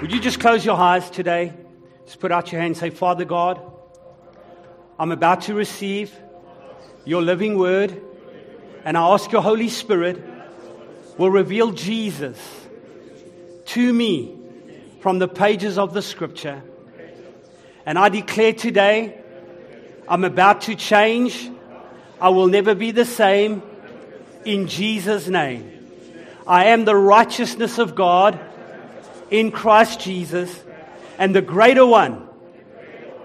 Would you just close your eyes today? Just put out your hand and say, Father God, I'm about to receive your living word, and I ask your Holy Spirit will reveal Jesus to me from the pages of the scripture. And I declare today, I'm about to change. I will never be the same in Jesus' name. I am the righteousness of God in Christ Jesus, and the greater one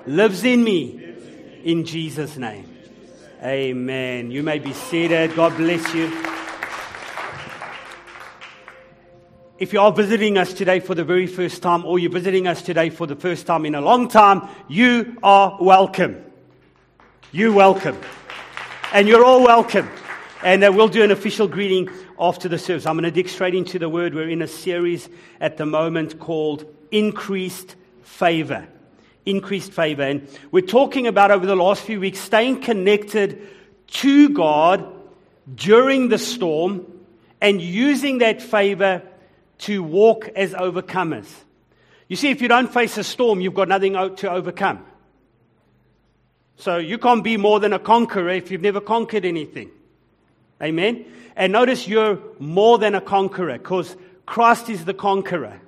lives in me in Jesus' name. Amen. You may be seated. God bless you. If you are visiting us today for the very first time, or you're visiting us today for the first time in a long time, you are welcome. You're welcome. And you're all welcome. And uh, we'll do an official greeting after the service. I'm going to dig straight into the word. We're in a series at the moment called Increased Favor. Increased Favor. And we're talking about over the last few weeks staying connected to God during the storm and using that favor to walk as overcomers. You see, if you don't face a storm, you've got nothing to overcome. So you can't be more than a conqueror if you've never conquered anything. Amen? And notice you're more than a conqueror because Christ is the conqueror.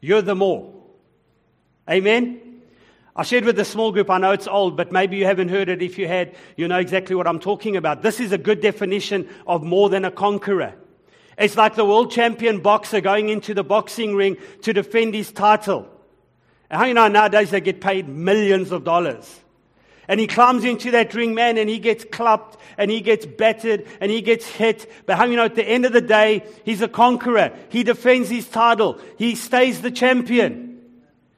You're the more. Amen? I shared with the small group, I know it's old, but maybe you haven't heard it. If you had, you know exactly what I'm talking about. This is a good definition of more than a conqueror. It's like the world champion boxer going into the boxing ring to defend his title. And how you know nowadays they get paid millions of dollars? And he climbs into that ring, man, and he gets clapped and he gets battered and he gets hit. But how you know at the end of the day, he's a conqueror. He defends his title. He stays the champion.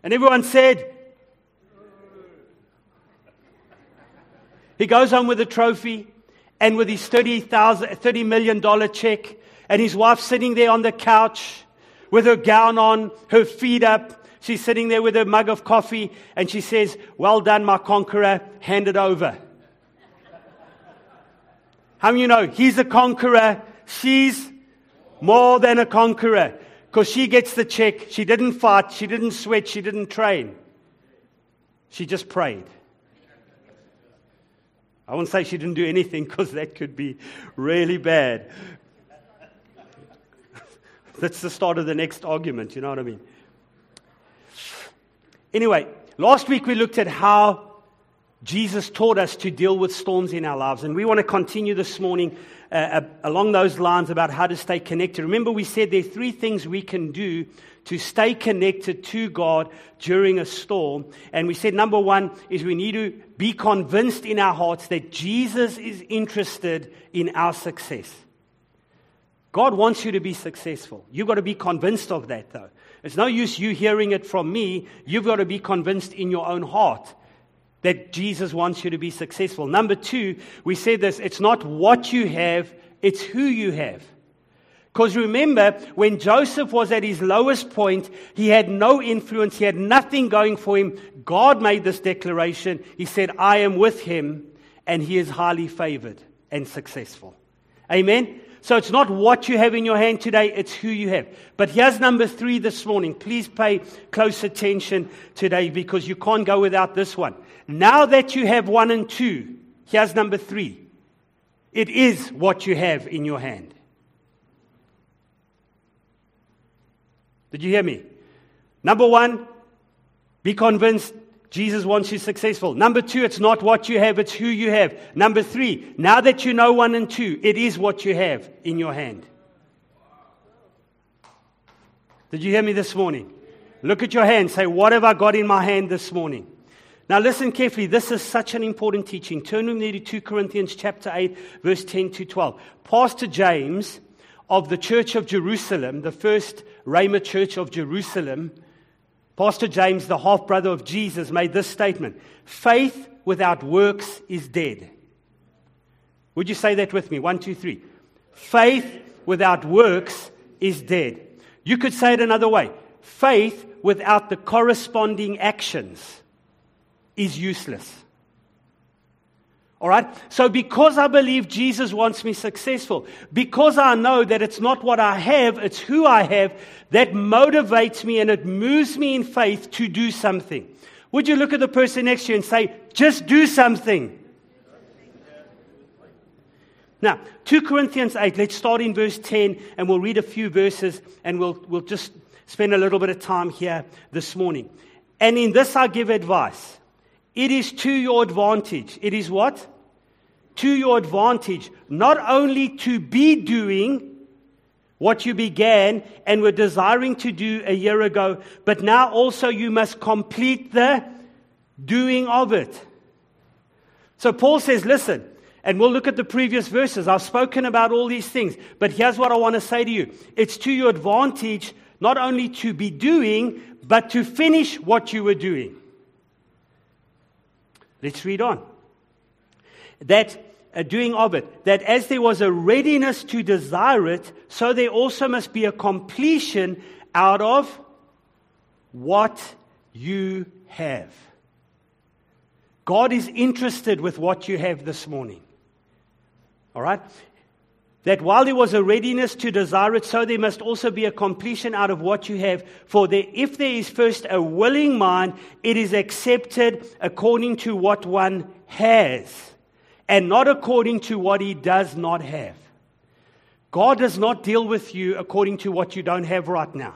And everyone said, he goes home with a trophy and with his $30 million check and his wife sitting there on the couch with her gown on, her feet up, She's sitting there with her mug of coffee and she says, Well done, my conqueror, hand it over. How many you know he's a conqueror? She's more than a conqueror because she gets the check. She didn't fight, she didn't sweat, she didn't train. She just prayed. I won't say she didn't do anything because that could be really bad. That's the start of the next argument, you know what I mean? Anyway, last week we looked at how Jesus taught us to deal with storms in our lives, and we want to continue this morning uh, along those lines about how to stay connected. Remember, we said there are three things we can do to stay connected to God during a storm. And we said number one is we need to be convinced in our hearts that Jesus is interested in our success. God wants you to be successful. You've got to be convinced of that, though. It's no use you hearing it from me. You've got to be convinced in your own heart that Jesus wants you to be successful. Number two, we said this it's not what you have, it's who you have. Because remember, when Joseph was at his lowest point, he had no influence, he had nothing going for him. God made this declaration. He said, I am with him, and he is highly favored and successful. Amen? So it's not what you have in your hand today, it's who you have. But here's number three this morning. Please pay close attention today because you can't go without this one. Now that you have one and two, here's number three. It is what you have in your hand. Did you hear me? Number one, be convinced Jesus wants you successful. Number two, it's not what you have, it's who you have. Number three, now that you know one and two, it is what you have in your hand. Did you hear me this morning? Look at your hand. Say, What have I got in my hand this morning? Now listen carefully. This is such an important teaching. Turn with me to 2 Corinthians chapter 8, verse 10 to 12. Pastor James of the Church of Jerusalem, the first Rhema Church of Jerusalem, Pastor James, the half brother of Jesus, made this statement Faith without works is dead. Would you say that with me? One, two, three. Faith without works is dead. You could say it another way faith without the corresponding actions is useless. All right? So, because I believe Jesus wants me successful, because I know that it's not what I have, it's who I have, that motivates me and it moves me in faith to do something. Would you look at the person next to you and say, just do something? Now, 2 Corinthians 8, let's start in verse 10 and we'll read a few verses and we'll, we'll just spend a little bit of time here this morning. And in this I give advice. It is to your advantage. It is what? To your advantage. Not only to be doing what you began and were desiring to do a year ago, but now also you must complete the doing of it. So Paul says, listen, and we'll look at the previous verses. I've spoken about all these things, but here's what I want to say to you it's to your advantage not only to be doing, but to finish what you were doing. Let's read on. That a doing of it, that as there was a readiness to desire it, so there also must be a completion out of what you have. God is interested with what you have this morning. All right? That while there was a readiness to desire it, so there must also be a completion out of what you have. For there, if there is first a willing mind, it is accepted according to what one has, and not according to what he does not have. God does not deal with you according to what you don't have right now.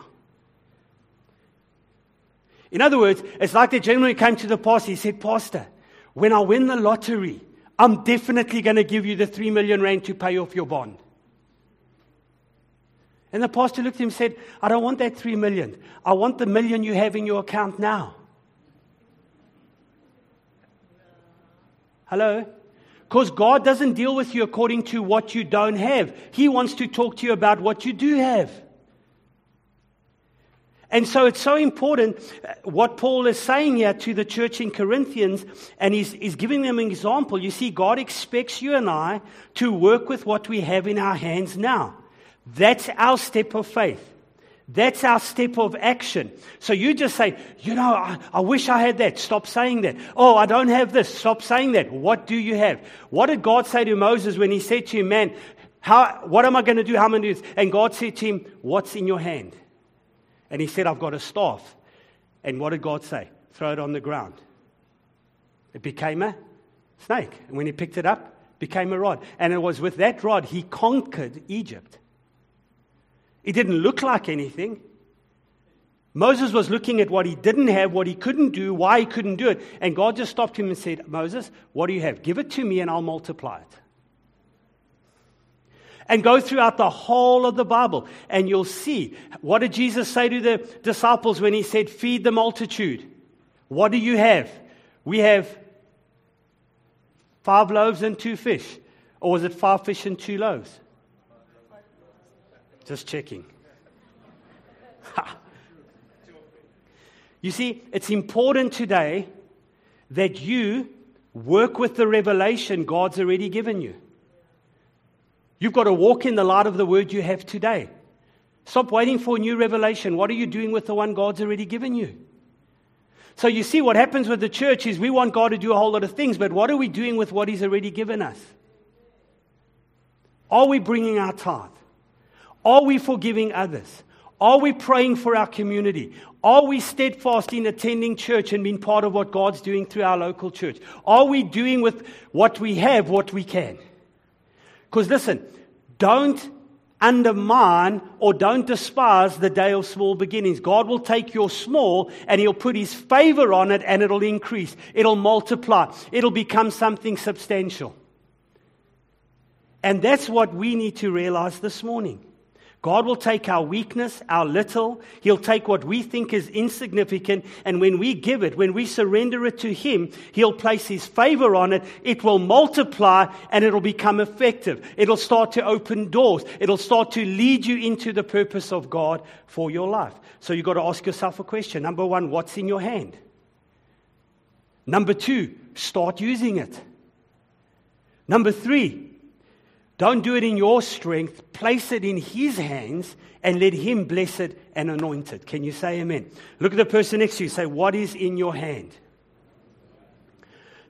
In other words, it's like the gentleman who came to the pastor. He said, Pastor, when I win the lottery, I'm definitely going to give you the three million rand to pay off your bond. And the pastor looked at him and said, I don't want that three million. I want the million you have in your account now. Hello? Because God doesn't deal with you according to what you don't have. He wants to talk to you about what you do have. And so it's so important uh, what Paul is saying here to the church in Corinthians, and he's, he's giving them an example. You see, God expects you and I to work with what we have in our hands now. That's our step of faith. That's our step of action. So you just say, you know, I, I, wish I had that. Stop saying that. Oh, I don't have this. Stop saying that. What do you have? What did God say to Moses when he said to him, man, how, what am I going to do? How am I going to do this? And God said to him, what's in your hand? And he said, I've got a staff. And what did God say? Throw it on the ground. It became a snake. And when he picked it up, became a rod. And it was with that rod he conquered Egypt. It didn't look like anything. Moses was looking at what he didn't have, what he couldn't do, why he couldn't do it. And God just stopped him and said, Moses, what do you have? Give it to me and I'll multiply it. And go throughout the whole of the Bible and you'll see. What did Jesus say to the disciples when he said, Feed the multitude? What do you have? We have five loaves and two fish. Or was it five fish and two loaves? Just checking. you see, it's important today that you work with the revelation God's already given you. You've got to walk in the light of the word you have today. Stop waiting for a new revelation. What are you doing with the one God's already given you? So you see, what happens with the church is we want God to do a whole lot of things, but what are we doing with what He's already given us? Are we bringing our tithe? Are we forgiving others? Are we praying for our community? Are we steadfast in attending church and being part of what God's doing through our local church? Are we doing with what we have what we can? Because listen, don't undermine or don't despise the day of small beginnings. God will take your small and He'll put His favor on it and it'll increase. It'll multiply. It'll become something substantial. And that's what we need to realize this morning. God will take our weakness, our little, He'll take what we think is insignificant, and when we give it, when we surrender it to Him, He'll place His favor on it. It will multiply and it'll become effective. It'll start to open doors. It'll start to lead you into the purpose of God for your life. So you've got to ask yourself a question. Number one, what's in your hand? Number two, start using it. Number three, don't do it in your strength. Place it in His hands and let Him bless it and anoint it. Can you say amen? Look at the person next to you. Say, What is in your hand?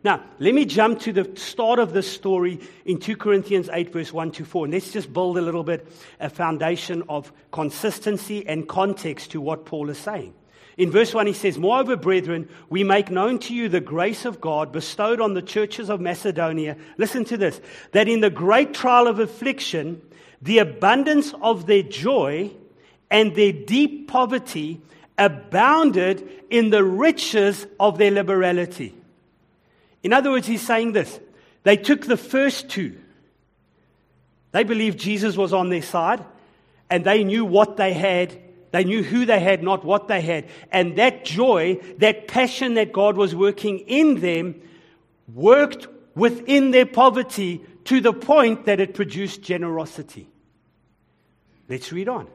Now, let me jump to the start of this story in 2 Corinthians 8, verse 1 to 4. And let's just build a little bit a foundation of consistency and context to what Paul is saying. In verse 1, he says, Moreover, brethren, we make known to you the grace of God bestowed on the churches of Macedonia. Listen to this that in the great trial of affliction, the abundance of their joy and their deep poverty abounded in the riches of their liberality. In other words, he's saying this they took the first two. They believed Jesus was on their side, and they knew what they had. They knew who they had, not what they had. And that joy, that passion that God was working in them, worked within their poverty to the point that it produced generosity. Let's read on.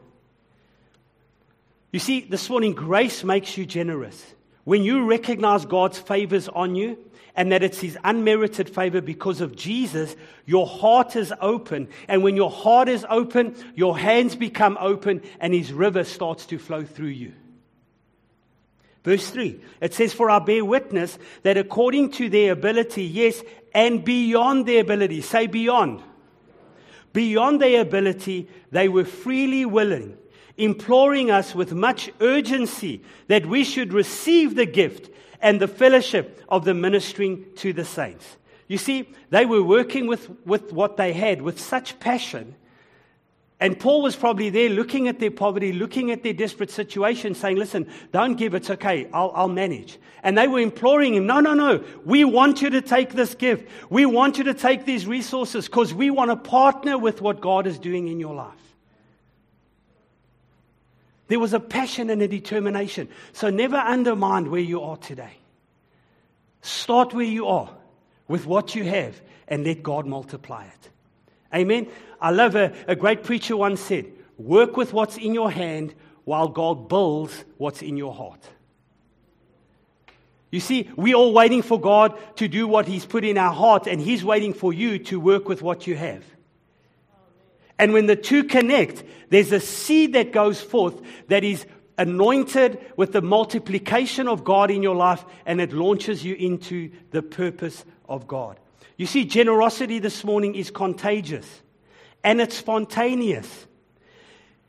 You see, this morning, grace makes you generous. When you recognize God's favors on you and that it's His unmerited favor because of Jesus, your heart is open. And when your heart is open, your hands become open and His river starts to flow through you. Verse 3, it says, For I bear witness that according to their ability, yes, and beyond their ability, say beyond, beyond their ability, they were freely willing imploring us with much urgency that we should receive the gift and the fellowship of the ministering to the saints. You see, they were working with, with what they had with such passion. And Paul was probably there looking at their poverty, looking at their desperate situation, saying, Listen, don't give, it's okay, I'll, I'll, manage. And they were imploring him, No, no, no, we want you to take this gift. We want you to take these resources because we want to partner with what God is doing in your life. There was a passion and a determination. So never undermine where you are today. Start where you are with what you have and let God multiply it. Amen. I love a, a great preacher once said, Work with what's in your hand while God builds what's in your heart. You see, we're all waiting for God to do what He's put in our heart, and He's waiting for you to work with what you have. And when the two connect, there's a seed that goes forth that is anointed with the multiplication of God in your life, and it launches you into the purpose of God. You see, generosity this morning is contagious and it's spontaneous.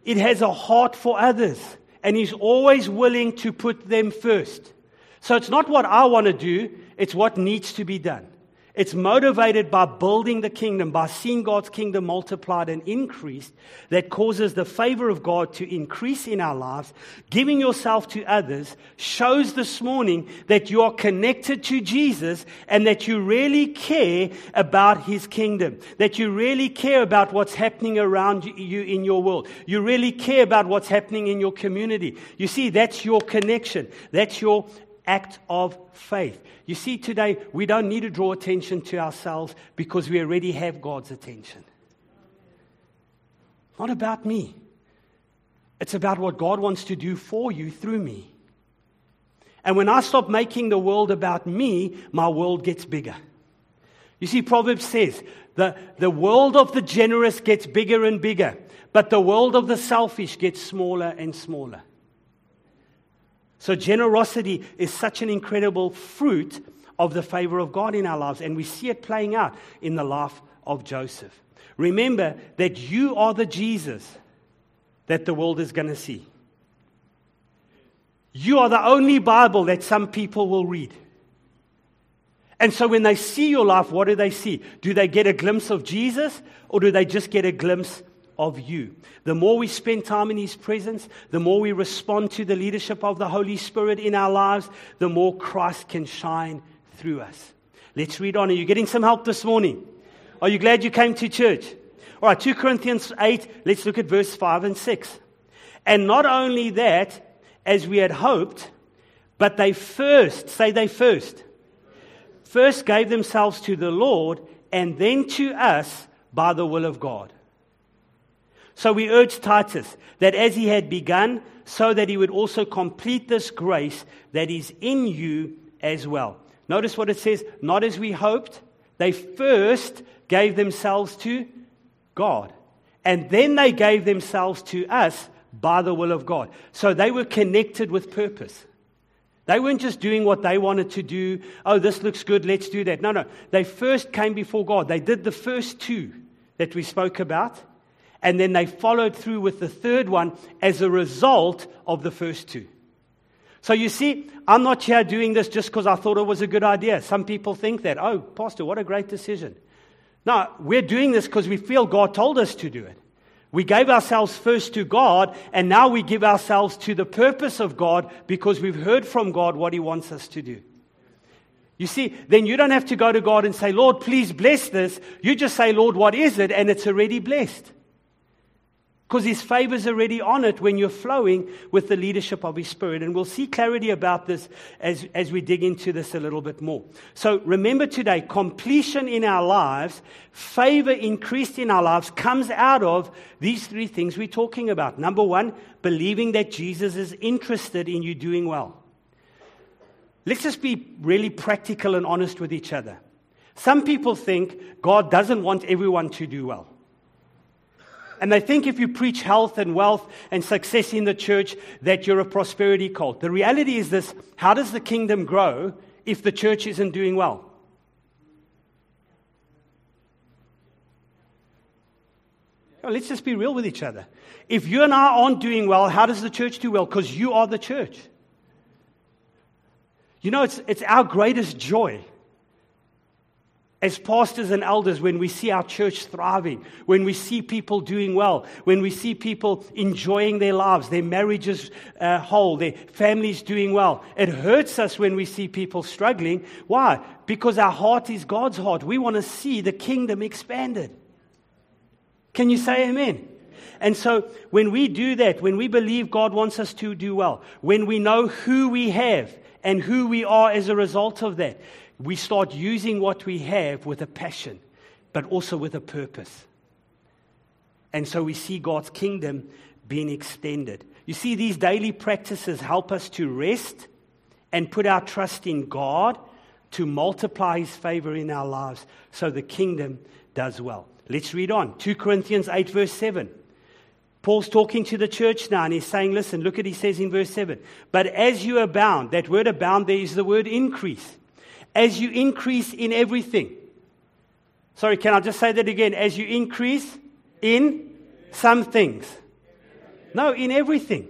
It has a heart for others and is always willing to put them first. So it's not what I want to do, it's what needs to be done. It's motivated by building the kingdom, by seeing God's kingdom multiplied and increased, that causes the favor of God to increase in our lives. Giving yourself to others shows this morning that you are connected to Jesus and that you really care about his kingdom, that you really care about what's happening around you in your world. You really care about what's happening in your community. You see, that's your connection. That's your act of faith. You see, today we don't need to draw attention to ourselves because we already have God's attention. Not about me, it's about what God wants to do for you through me. And when I stop making the world about me, my world gets bigger. You see, Proverbs says the, the world of the generous gets bigger and bigger, but the world of the selfish gets smaller and smaller. So, generosity is such an incredible fruit of the favor of God in our lives, and we see it playing out in the life of Joseph. Remember that you are the Jesus that the world is going to see. You are the only Bible that some people will read. And so when they see your life, what do they see? Do they get a glimpse of Jesus or do they just get a glimpse of you. The more we spend time in His presence, the more we respond to the leadership of the Holy Spirit in our lives, the more Christ can shine through us. Let's read on. Are you getting some help this morning? Are you glad you came to church? All right, 2 Corinthians 8, let's look at verse 5 and 6. And not only that, as we had hoped, but they first, say they first, first gave themselves to the Lord and then to us by the will of God. So we urge Titus that as he had begun, so that he would also complete this grace that is in you as well. Notice what it says not as we hoped. They first gave themselves to God, and then they gave themselves to us by the will of God. So they were connected with purpose. They weren't just doing what they wanted to do. Oh, this looks good, let's do that. No, no. They first came before God. They did the first two that we spoke about, and then they followed through with the third one as a result of the first two. So you see, I'm not here doing this just because I thought it was a good idea. Some people think that, oh, Pastor, what a great decision. No, we're doing this because we feel God told us to do it. We gave ourselves first to God, and now we give ourselves to the purpose of God because we've heard from God what He wants us to do. You see, then you don't have to go to God and say, Lord, please bless this. You just say, Lord, what is it? And it's already blessed. Because His favor's already on it when you're flowing with the leadership of His Spirit. And we'll see clarity about this as, as we dig into this a little bit more. So remember today, completion in our lives, favor increased in our lives, comes out of these three things we're talking about. Number one, believing that Jesus is interested in you doing well. Let's just be really practical and honest with each other. Some people think God doesn't want everyone to do well. And they think if you preach health and wealth and success in the church, that you're a prosperity cult. The reality is this how does the kingdom grow if the church isn't doing well? Let's just be real with each other. If you and I aren't doing well, how does the church do well? Because you are the church. You know, it's, it's our greatest joy as pastors and elders, when we see our church thriving, when we see people doing well, when we see people enjoying their lives, their marriages uh, whole, their families doing well, it hurts us when we see people struggling. Why? Because our heart is God's heart. We want to see the kingdom expanded. Can you say amen? And so when we do that, when we believe God wants us to do well, when we know who we have and who we are as a result of that, we start using what we have with a passion, but also with a purpose. And so we see God's kingdom being extended. You see, these daily practices help us to rest and put our trust in God to multiply his favor in our lives so the kingdom does well. Let's read on. 2 Corinthians 8, verse 7. Paul's talking to the church now and he's saying, Listen, look at he says in verse 7. But as you abound, that word abound there is the word increase as you increase in everything. Sorry, can I just say that again? As you increase in some things. No, in everything.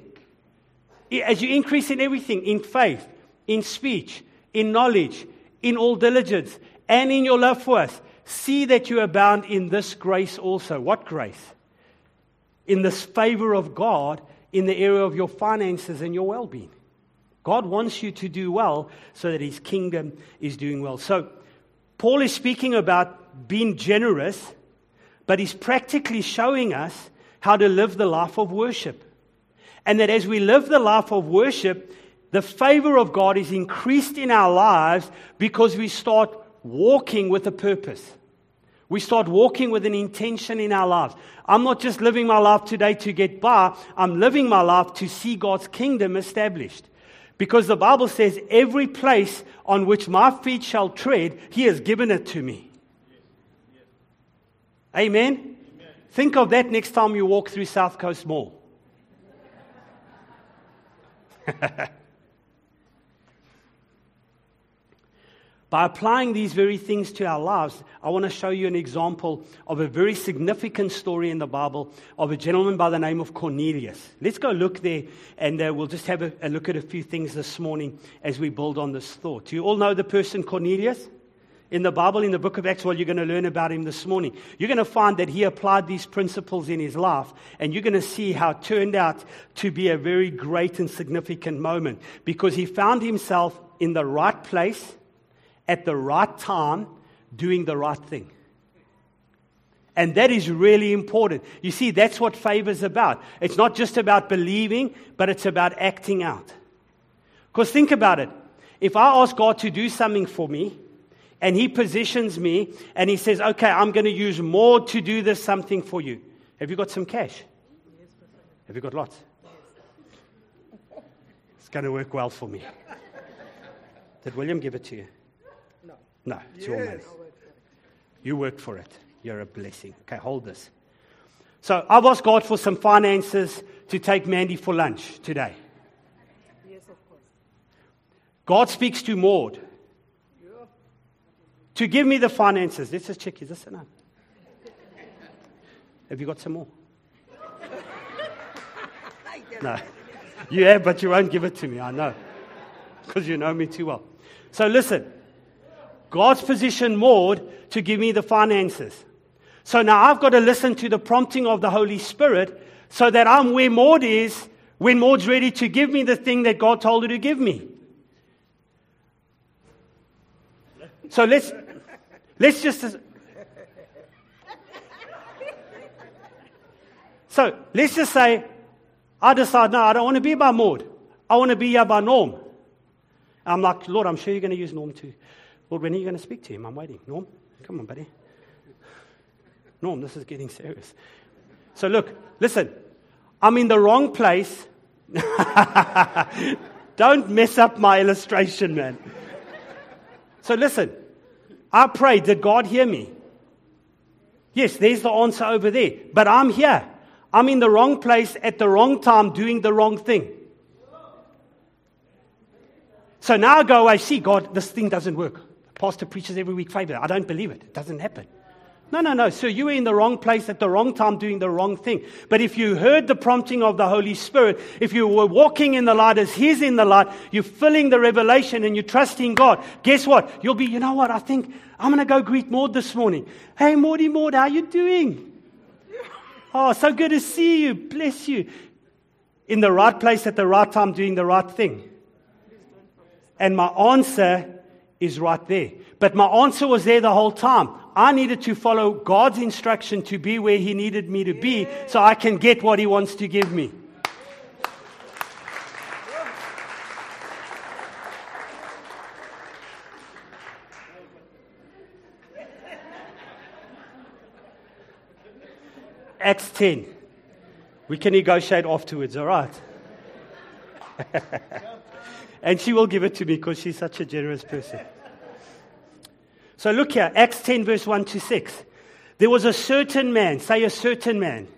As you increase in everything, in faith, in speech, in knowledge, in all diligence, and in your love for us, see that you abound in this grace also. What grace? In this favor of God in the area of your finances and your well being. God wants you to do well so that his kingdom is doing well. So, Paul is speaking about being generous, but he's practically showing us how to live the life of worship. And that as we live the life of worship, the favor of God is increased in our lives because we start walking with a purpose. We start walking with an intention in our lives. I'm not just living my life today to get by, I'm living my life to see God's kingdom established. Because the Bible says, every place on which my feet shall tread, He has given it to me. Amen? Amen? Think of that next time you walk through South Coast Mall. By applying these very things to our lives, I want to show you an example of a very significant story in the Bible of a gentleman by the name of Cornelius. Let's go look there and uh, we'll just have a, a, look at a few things this morning as we build on this thought. Do you all know the person Cornelius? In the Bible, in the book of Acts, well, you're going to learn about him this morning. You're going to find that he applied these principles in his life, and you're going to see how it turned out to be a very great and significant moment because he found himself in the right place at the right time doing the right thing. And that is really important. You see, that's what favor is about. It's not just about believing, but it's about acting out. Because think about it. If I ask God to do something for me, and He positions me, and He says, okay, I'm going to use more to do this something for you. Have you got some cash? Have you got lots? It's going to work well for me. Did William give it to you? No, it's yes. your money. You worked for it. You're a blessing. Okay, hold this. So I've asked God for some finances to take Mandy for lunch today. Yes, of course. God speaks to Maud to give me the finances. Let's just check. Is this enough? Have you got some more? No. You have, but you won't give it to me. I know. Because you know me too well. So listen. God's position Maud to give me the finances. So now I've got to listen to the prompting of the Holy Spirit so that I'm where Maud is when Maud's ready to give me the thing that God told her to give me. So let's, let's just. So let's just say I decide, no, I don't want to be by Maud. I want to be here by Norm. I'm like, Lord, I'm sure you're going to use Norm too. Lord, when are you going to speak to him? I'm waiting. Norm, come on, buddy. Norm, this is getting serious. So look, listen, I'm in the wrong place. Don't mess up my illustration, man. So listen, I prayed, did God hear me? Yes, there's the answer over there. But I'm here. I'm in the wrong place at the wrong time doing the wrong thing. So now I go I see, God, this thing doesn't work. Pastor preaches every week favor. I don't believe it. It doesn't happen. No, no, no. So you were in the wrong place at the wrong time doing the wrong thing. But if you heard the prompting of the Holy Spirit, if you were walking in the light as He's in the light, you're filling the revelation and you're trusting God, guess what? You'll be, you know what? I think I'm going to go greet Maud this morning. Hey, Maudie, Maud, how you doing? Oh, so good to see you. Bless you. In the right place at the right time doing the right thing. And my answer is right there. But my answer was there the whole time. I needed to follow God's instruction to be where He needed me to be so I can get what He wants to give me. Acts 10. We can negotiate afterwards, all right? and she will give it to me because she's such a generous person. So look here, Acts 10, verse 1 to 6. There was a certain man, say a certain man,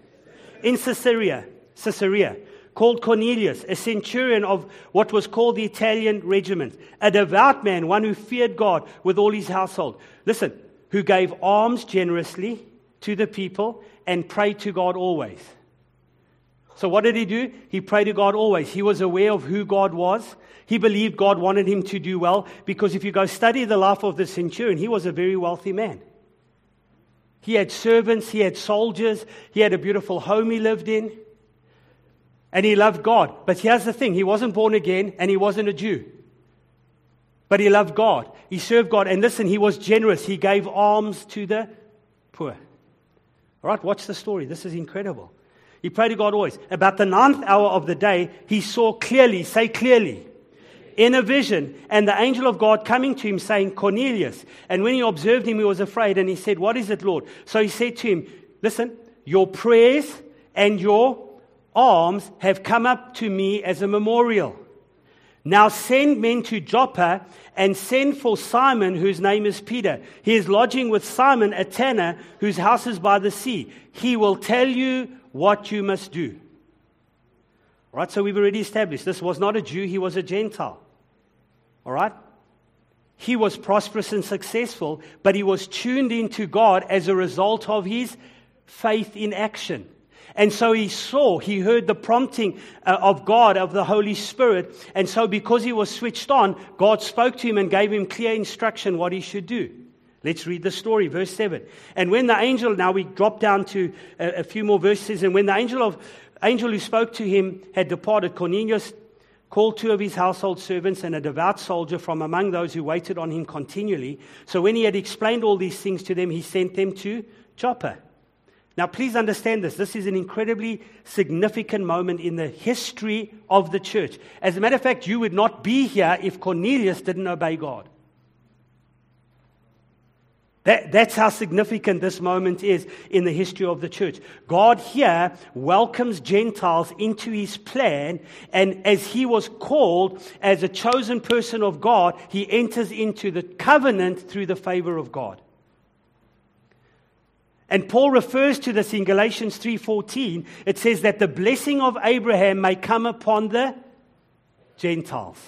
in Caesarea, Caesarea, called Cornelius, a centurion of what was called the Italian regiment, a devout man, one who feared God with all his household. Listen, who gave alms generously to the people and prayed to God always. So, what did he do? He prayed to God always. He was aware of who God was. He believed God wanted him to do well because if you go study the life of the centurion, he was a very wealthy man. He had servants, he had soldiers, he had a beautiful home he lived in, and he loved God. But here's the thing he wasn't born again and he wasn't a Jew. But he loved God. He served God. And listen, he was generous. He gave alms to the poor. All right, watch the story. This is incredible. He prayed to God always. About the ninth hour of the day, he saw clearly, say clearly, in a vision, and the angel of God coming to him saying, Cornelius. And when he observed him, he was afraid, and he said, What is it, Lord? So he said to him, Listen, your prayers and your alms have come up to me as a memorial. Now send men to Joppa and send for Simon, whose name is Peter. He is lodging with Simon, a tanner, whose house is by the sea. He will tell you what you must do. Right, so we've already established this was not a Jew, he was a Gentile. All right? He was prosperous and successful, but he was tuned into God as a result of his faith in action. And so he saw, he heard the prompting uh, of God, of the Holy Spirit. And so, because he was switched on, God spoke to him and gave him clear instruction what he should do. Let's read the story, verse 7. And when the angel, now we drop down to a, a few more verses, and when the angel of angel who spoke to him had departed, Cornelius called two of his household servants and a devout soldier from among those who waited on him continually. So when he had explained all these things to them, he sent them to Joppa. Now, please understand this. This is an incredibly significant moment in the history of the church. As a matter of fact, you would not be here if Cornelius didn't obey God. That, that's how significant this moment is in the history of the church. God here welcomes Gentiles into his plan, and as he was called as a chosen person of God, he enters into the covenant through the favor of God. And Paul refers to this in Galatians 3:14. It says that the blessing of Abraham may come upon the Gentiles.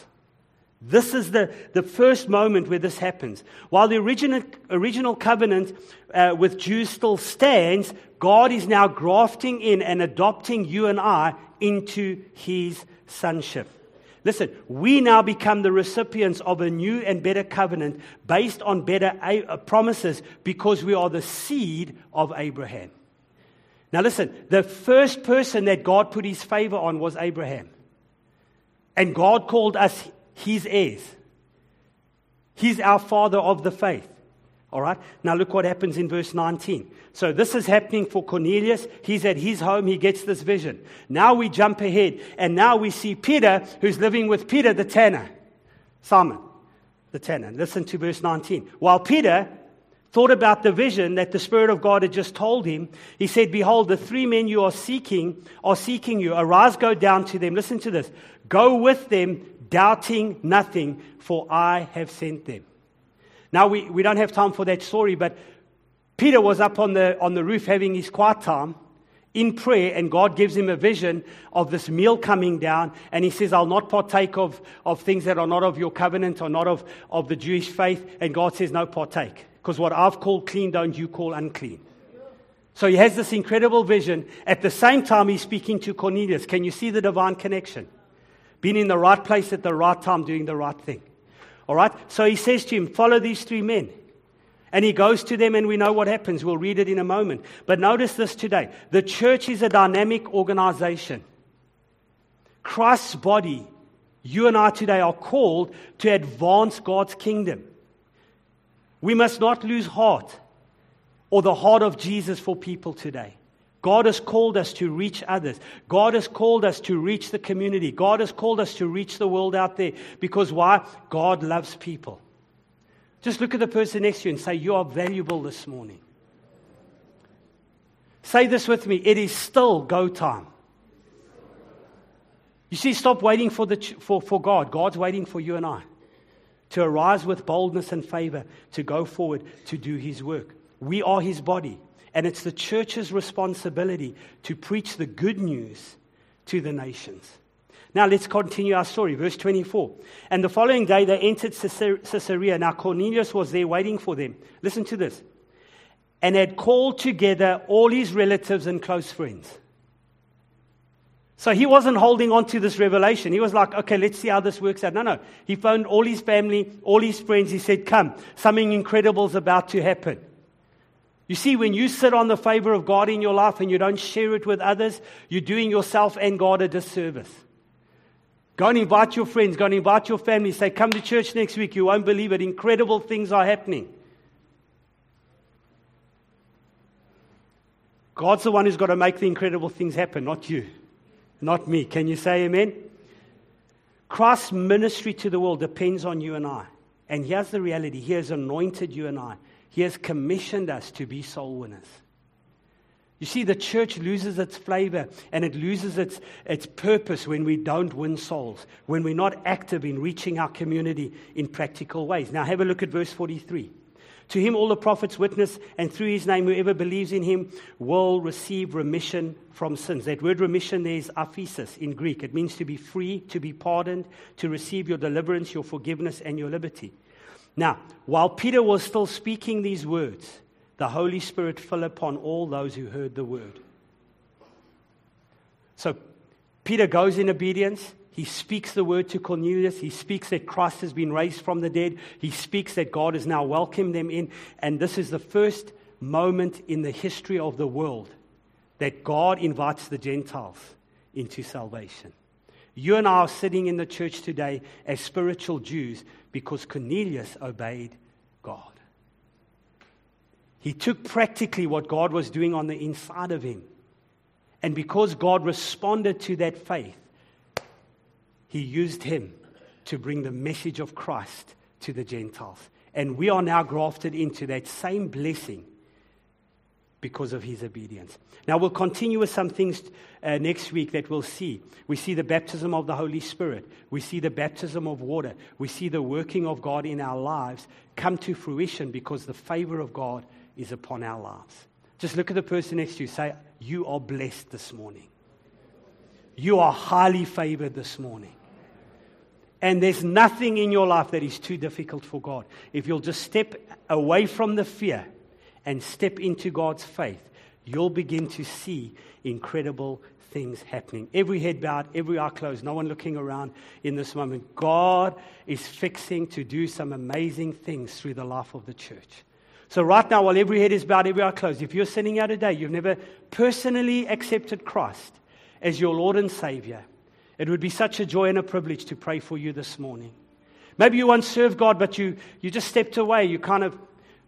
This is the, the first moment where this happens. While the original, original covenant uh, with Jews still stands, God is now grafting in and adopting you and I into his sonship. Listen, we now become the recipients of a new and better covenant based on better uh, promises because we are the seed of Abraham. Now, listen, the first person that God put his favor on was Abraham. And God called us his heirs. He's our father of the faith. All right? Now look what happens in verse 19. So this is happening for Cornelius. He's at his home. He gets this vision. Now we jump ahead. And now we see Peter, who's living with Peter the tanner. Simon, the tanner. Listen to verse 19. While Peter thought about the vision that the Spirit of God had just told him, he said, Behold, the three men you are seeking are seeking you. Arise, go down to them. Listen to this. Go with them doubting nothing, for I have sent them. Now, we, we don't have time for that story, but Peter was up on the, on the roof having his quiet time in prayer, and God gives him a vision of this meal coming down. And he says, I'll not partake of, of things that are not of your covenant or not of, of the Jewish faith. And God says, No, partake. Because what I've called clean, don't you call unclean. So he has this incredible vision. At the same time, he's speaking to Cornelius. Can you see the divine connection? Being in the right place at the right time, doing the right thing. All right? So he says to him, Follow these three men. And he goes to them, and we know what happens. We'll read it in a moment. But notice this today the church is a dynamic organization. Christ's body, you and I today are called to advance God's kingdom. We must not lose heart or the heart of Jesus for people today. God has called us to reach others. God has called us to reach the community. God has called us to reach the world out there. Because why? God loves people. Just look at the person next to you and say, You are valuable this morning. Say this with me it is still go time. You see, stop waiting for, the, for, for God. God's waiting for you and I to arise with boldness and favor, to go forward, to do His work. We are His body. And it's the church's responsibility to preach the good news to the nations. Now let's continue our story. Verse 24. And the following day they entered Caesarea. Now Cornelius was there waiting for them. Listen to this. And had called together all his relatives and close friends. So he wasn't holding on to this revelation. He was like, okay, let's see how this works out. No, no. He phoned all his family, all his friends. He said, come, something incredible is about to happen. You see, when you sit on the favor of God in your life and you don't share it with others, you're doing yourself and God a disservice. Go and invite your friends, go and invite your family. Say, come to church next week. You won't believe it. Incredible things are happening. God's the one who's got to make the incredible things happen, not you, not me. Can you say amen? Christ's ministry to the world depends on you and I. And here's the reality He has anointed you and I. He has commissioned us to be soul winners. You see, the church loses its flavor and it loses its, its purpose when we don't win souls, when we're not active in reaching our community in practical ways. Now, have a look at verse 43. To him, all the prophets witness, and through his name, whoever believes in him will receive remission from sins. That word remission there is aphesis in Greek. It means to be free, to be pardoned, to receive your deliverance, your forgiveness, and your liberty. Now, while Peter was still speaking these words, the Holy Spirit fell upon all those who heard the word. So, Peter goes in obedience. He speaks the word to Cornelius. He speaks that Christ has been raised from the dead. He speaks that God has now welcomed them in. And this is the first moment in the history of the world that God invites the Gentiles into salvation. You and I are sitting in the church today as spiritual Jews because Cornelius obeyed God. He took practically what God was doing on the inside of him. And because God responded to that faith, he used him to bring the message of Christ to the Gentiles. And we are now grafted into that same blessing because of his obedience. Now, we'll continue with some things uh, next week that we'll see. We see the baptism of the Holy Spirit, we see the baptism of water, we see the working of God in our lives come to fruition because the favor of God is upon our lives. Just look at the person next to you. Say, You are blessed this morning. You are highly favored this morning. And there's nothing in your life that is too difficult for God. If you'll just step away from the fear and step into God's faith, you'll begin to see incredible things happening. Every head bowed, every eye closed, no one looking around in this moment. God is fixing to do some amazing things through the life of the church. So, right now, while every head is bowed, every eye closed, if you're sitting here today, you've never personally accepted Christ as your Lord and Savior, it would be such a joy and a privilege to pray for you this morning. Maybe you once served God, but you, you just stepped away. You kind of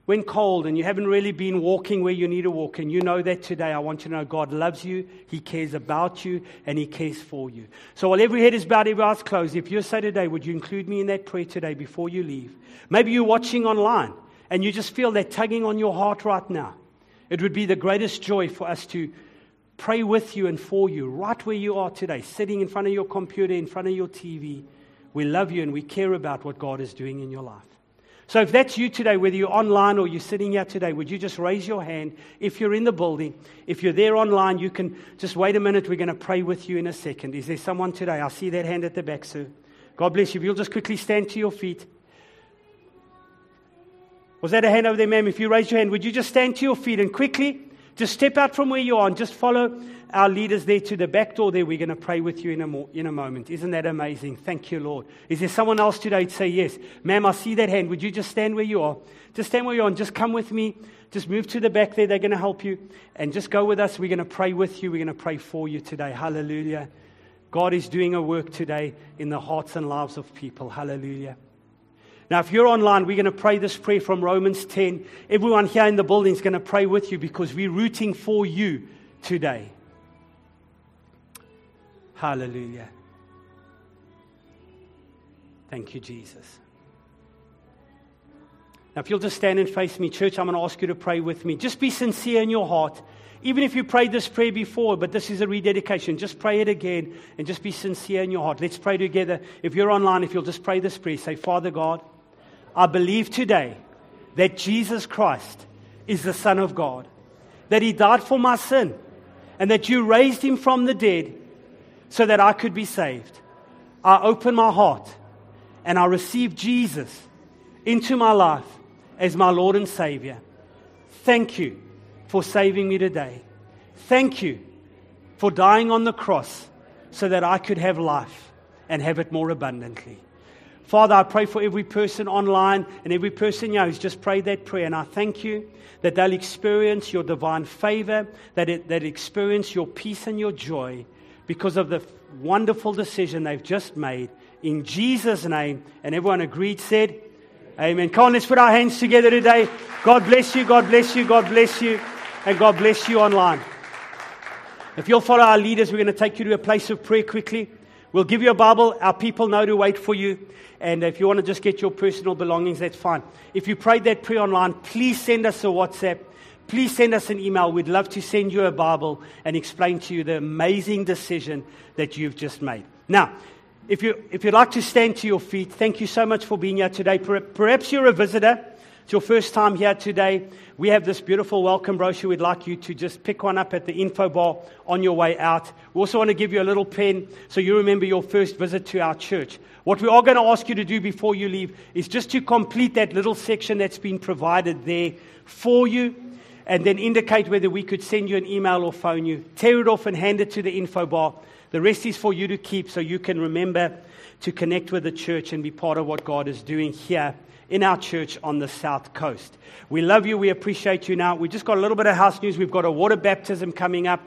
went cold and you haven't really been walking where you need to walk. And you know that today. I want you to know God loves you, He cares about you, and He cares for you. So while every head is bowed, every eye's closed, if you say today, would you include me in that prayer today before you leave? Maybe you're watching online and you just feel that tugging on your heart right now. It would be the greatest joy for us to pray with you and for you right where you are today, sitting in front of your computer, in front of your TV. We love you and we care about what God is doing in your life. So, if that's you today, whether you're online or you're sitting here today, would you just raise your hand? If you're in the building, if you're there online, you can just wait a minute. We're going to pray with you in a second. Is there someone today? I see that hand at the back, sir. God bless you. If you'll just quickly stand to your feet. Was that a hand over there, ma'am? If you raise your hand, would you just stand to your feet and quickly just step out from where you are and just follow our leaders there to the back door there. We're going to pray with you in a, mo- in a moment. Isn't that amazing? Thank you, Lord. Is there someone else today to say yes? Ma'am, I see that hand. Would you just stand where you are? Just stand where you are and just come with me. Just move to the back there. They're going to help you. And just go with us. We're going to pray with you. We're going to pray for you today. Hallelujah. God is doing a work today in the hearts and lives of people. Hallelujah. Now, if you're online, we're going to pray this prayer from Romans 10. Everyone here in the building is going to pray with you because we're rooting for you today. Hallelujah. Thank you, Jesus. Now, if you'll just stand and face me, church, I'm going to ask you to pray with me. Just be sincere in your heart. Even if you prayed this prayer before, but this is a rededication, just pray it again and just be sincere in your heart. Let's pray together. If you're online, if you'll just pray this prayer, say, Father God, I believe today that Jesus Christ is the Son of God, that He died for my sin, and that you raised Him from the dead so that I could be saved. I open my heart and I receive Jesus into my life as my Lord and Savior. Thank you for saving me today. Thank you for dying on the cross so that I could have life and have it more abundantly. Father, I pray for every person online and every person here who's just prayed that prayer. And I thank you that they'll experience your divine favor, that it, that experience your peace and your joy because of the wonderful decision they've just made. In Jesus' name. And everyone agreed, said, Amen. Come on, let's put our hands together today. God bless you, God bless you, God bless you, and God bless you online. If you'll follow our leaders, we're going to take you to a place of prayer quickly. We'll give you a Bible. Our people know to wait for you. And if you want to just get your personal belongings, that's fine. If you prayed that prayer online, please send us a WhatsApp. Please send us an email. We'd love to send you a Bible and explain to you the amazing decision that you've just made. Now, if, you, if you'd like to stand to your feet, thank you so much for being here today. Perhaps you're a visitor. It's your first time here today. We have this beautiful welcome brochure. We'd like you to just pick one up at the info bar on your way out. We also want to give you a little pen so you remember your first visit to our church. What we are going to ask you to do before you leave is just to complete that little section that's been provided there for you and then indicate whether we could send you an email or phone you. Tear it off and hand it to the info bar. The rest is for you to keep so you can remember to connect with the church and be part of what God is doing here in our church on the south coast. We love you. We appreciate you now. We just got a little bit of house news. We've got a water baptism coming up.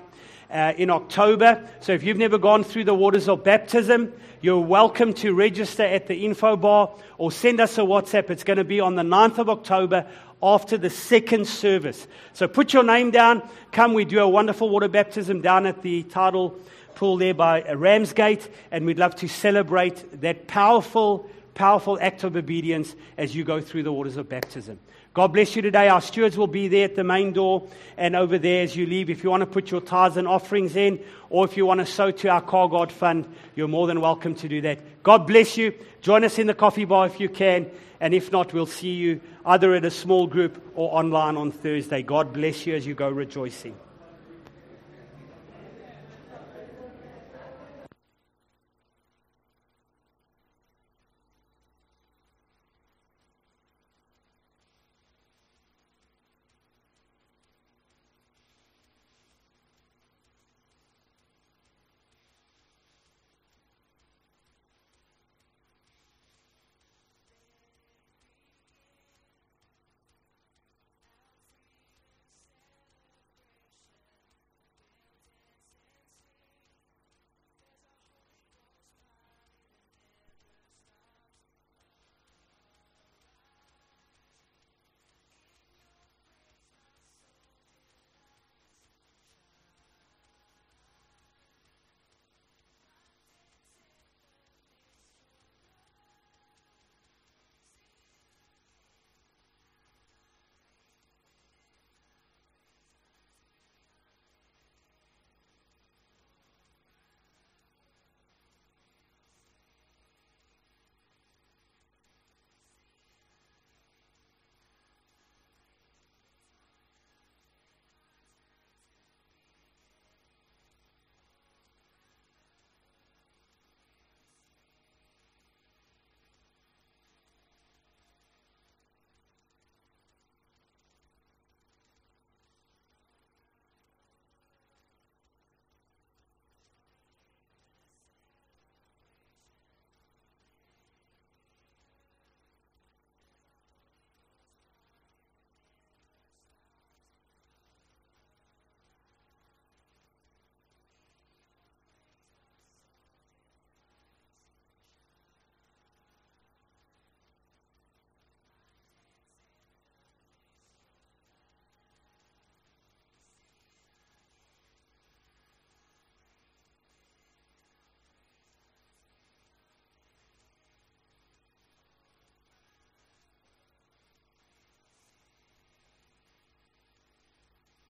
Uh, in October. So if you've never gone through the waters of baptism, you're welcome to register at the info bar or send us a WhatsApp. It's going to be on the 9th of October after the second service. So put your name down. Come, we do a wonderful water baptism down at the tidal pool there by Ramsgate, and we'd love to celebrate that powerful powerful act of obedience as you go through the waters of baptism. God bless you today. Our stewards will be there at the main door and over there as you leave. If you want to put your tithes and offerings in, or if you want to sow to our Car God Fund, you're more than welcome to do that. God bless you. Join us in the coffee bar if you can. And if not, we'll see you either at a small group or online on Thursday. God bless you as you go rejoicing.